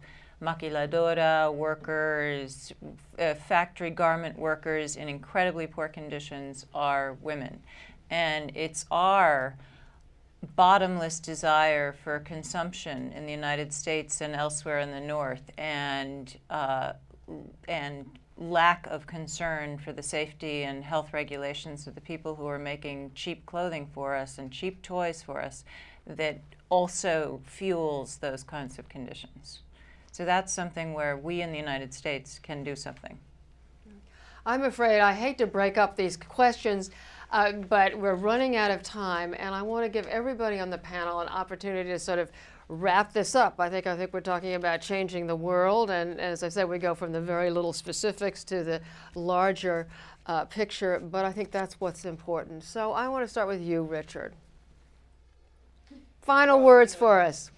maquiladora workers, uh, factory garment workers in incredibly poor conditions are women. And it's our bottomless desire for consumption in the United States and elsewhere in the North, and uh, and lack of concern for the safety and health regulations of the people who are making cheap clothing for us and cheap toys for us that also fuels those kinds of conditions. So that's something where we in the United States can do something. I'm afraid I hate to break up these questions, uh, but we're running out of time, and I want to give everybody on the panel an opportunity to sort of wrap this up. I think I think we're talking about changing the world, and as I said, we go from the very little specifics to the larger uh, picture. But I think that's what's important. So I want to start with you, Richard. Final words for us.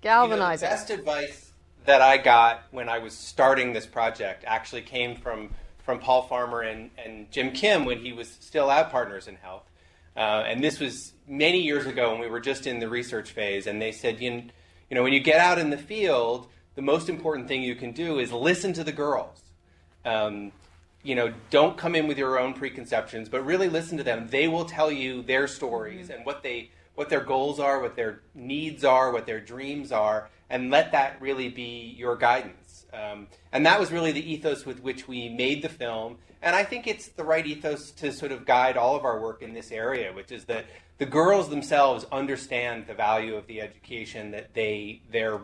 Galvanize you know, best advice that I got when I was starting this project actually came from from Paul Farmer and, and Jim Kim when he was still at Partners in Health. Uh, and this was many years ago when we were just in the research phase. And they said, you, you know, when you get out in the field, the most important thing you can do is listen to the girls. Um, you know, don't come in with your own preconceptions, but really listen to them. They will tell you their stories and what they what their goals are, what their needs are, what their dreams are, and let that really be your guidance. Um, and that was really the ethos with which we made the film. And I think it's the right ethos to sort of guide all of our work in this area, which is that the girls themselves understand the value of the education that they they're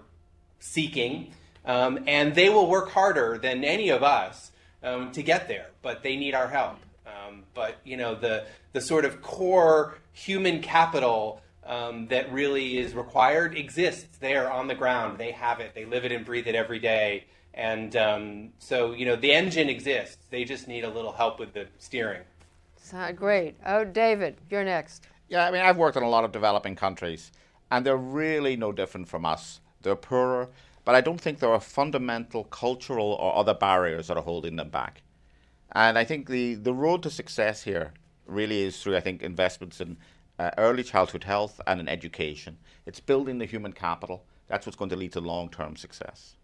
seeking, um, and they will work harder than any of us um, to get there. But they need our help. Um, but you know the the sort of core human capital um, that really is required exists there on the ground. They have it. They live it and breathe it every day. And um, so, you know, the engine exists. They just need a little help with the steering. Sound great. Oh, David, you're next. Yeah, I mean, I've worked in a lot of developing countries, and they're really no different from us. They're poorer, but I don't think there are fundamental cultural or other barriers that are holding them back. And I think the, the road to success here really is through, I think, investments in uh, early childhood health and in education. It's building the human capital. That's what's going to lead to long term success.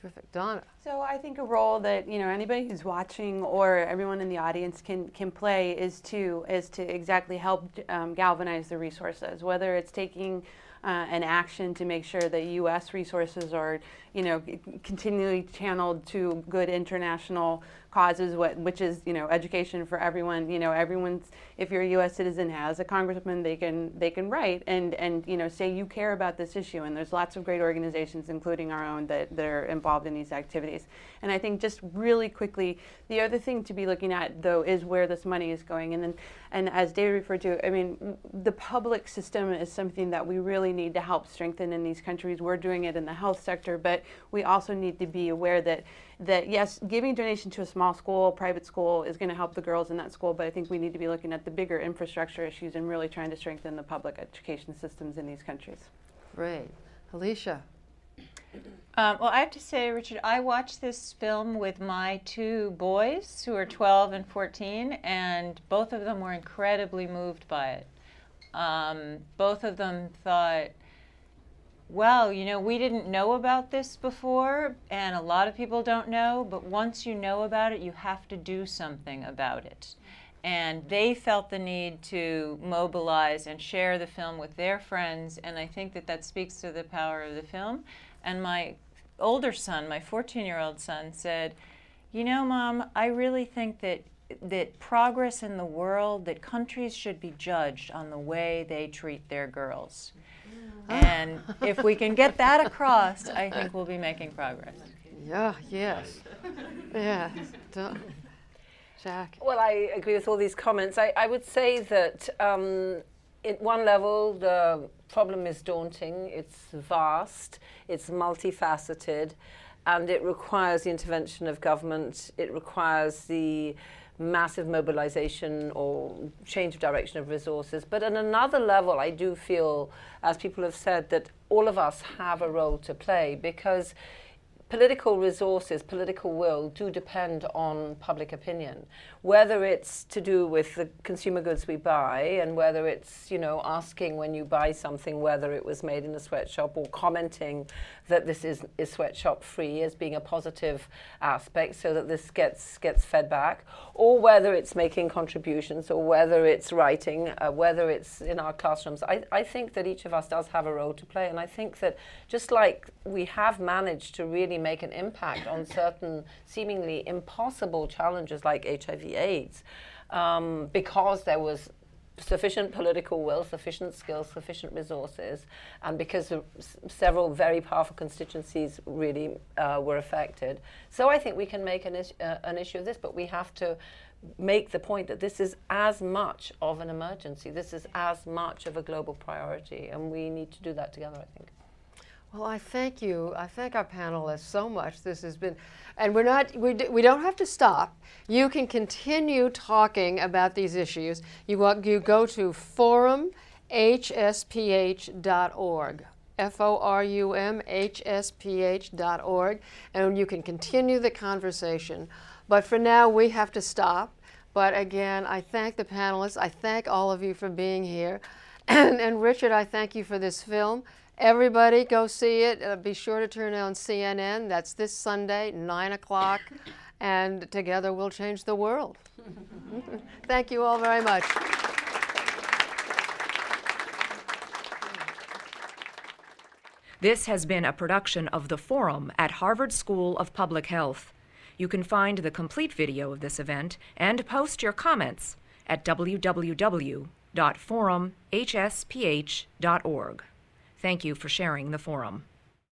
Terrific. Donna. So I think a role that you know anybody who's watching or everyone in the audience can can play is to is to exactly help um, galvanize the resources, whether it's taking uh, an action to make sure that U.S. resources are you know continually channeled to good international causes, what, which is you know education for everyone. You know everyone's if you're a U.S. citizen has a congressman, they can they can write and and you know say you care about this issue. And there's lots of great organizations, including our own, that that are involved in these activities. And I think just really quickly, the other thing to be looking at though is where this money is going. And then and as David referred to, I mean the public system is something that we really need to help strengthen in these countries. We're doing it in the health sector, but we also need to be aware that that yes, giving donation to a small school, private school, is going to help the girls in that school. But I think we need to be looking at the bigger infrastructure issues and really trying to strengthen the public education systems in these countries. Great, Alicia. Um, well, I have to say, Richard, I watched this film with my two boys who are 12 and 14, and both of them were incredibly moved by it. Um, both of them thought, well, you know, we didn't know about this before, and a lot of people don't know, but once you know about it, you have to do something about it. And they felt the need to mobilize and share the film with their friends, and I think that that speaks to the power of the film. And my older son, my 14 year old son, said, You know, mom, I really think that that progress in the world, that countries should be judged on the way they treat their girls. And if we can get that across, I think we'll be making progress. Yeah, yes. Yeah. Jack. Well, I agree with all these comments. I, I would say that um, at one level, the problem is daunting, it's vast, it's multifaceted, and it requires the intervention of government, it requires the massive mobilization or change of direction of resources. But on another level, I do feel, as people have said, that all of us have a role to play because political resources, political will do depend on public opinion. Whether it's to do with the consumer goods we buy and whether it's, you know, asking when you buy something whether it was made in a sweatshop or commenting that this is, is sweatshop free as being a positive aspect so that this gets, gets fed back, or whether it's making contributions or whether it's writing, uh, whether it's in our classrooms. I, I think that each of us does have a role to play, and I think that just like we have managed to really make an impact on certain seemingly impossible challenges like HIV/AIDS, um, because there was sufficient political will, sufficient skills, sufficient resources, and because several very powerful constituencies really uh, were affected. So I think we can make an, is- uh, an issue of this, but we have to make the point that this is as much of an emergency. This is as much of a global priority, and we need to do that together, I think. Well, I thank you. I thank our panelists so much. This has been, and we're not, we, we don't have to stop. You can continue talking about these issues. You, wa- you go to forumhsph.org. F O R U M H S P H dot org, and you can continue the conversation. But for now, we have to stop. But again, I thank the panelists. I thank all of you for being here. And, and Richard, I thank you for this film. Everybody go see it. Uh, be sure to turn on CNN. That's this Sunday, 9 o'clock. And together we'll change the world. thank you all very much. This has been a production of The Forum at Harvard School of Public Health. You can find the complete video of this event and post your comments at www.forumhsph.org. Thank you for sharing the forum.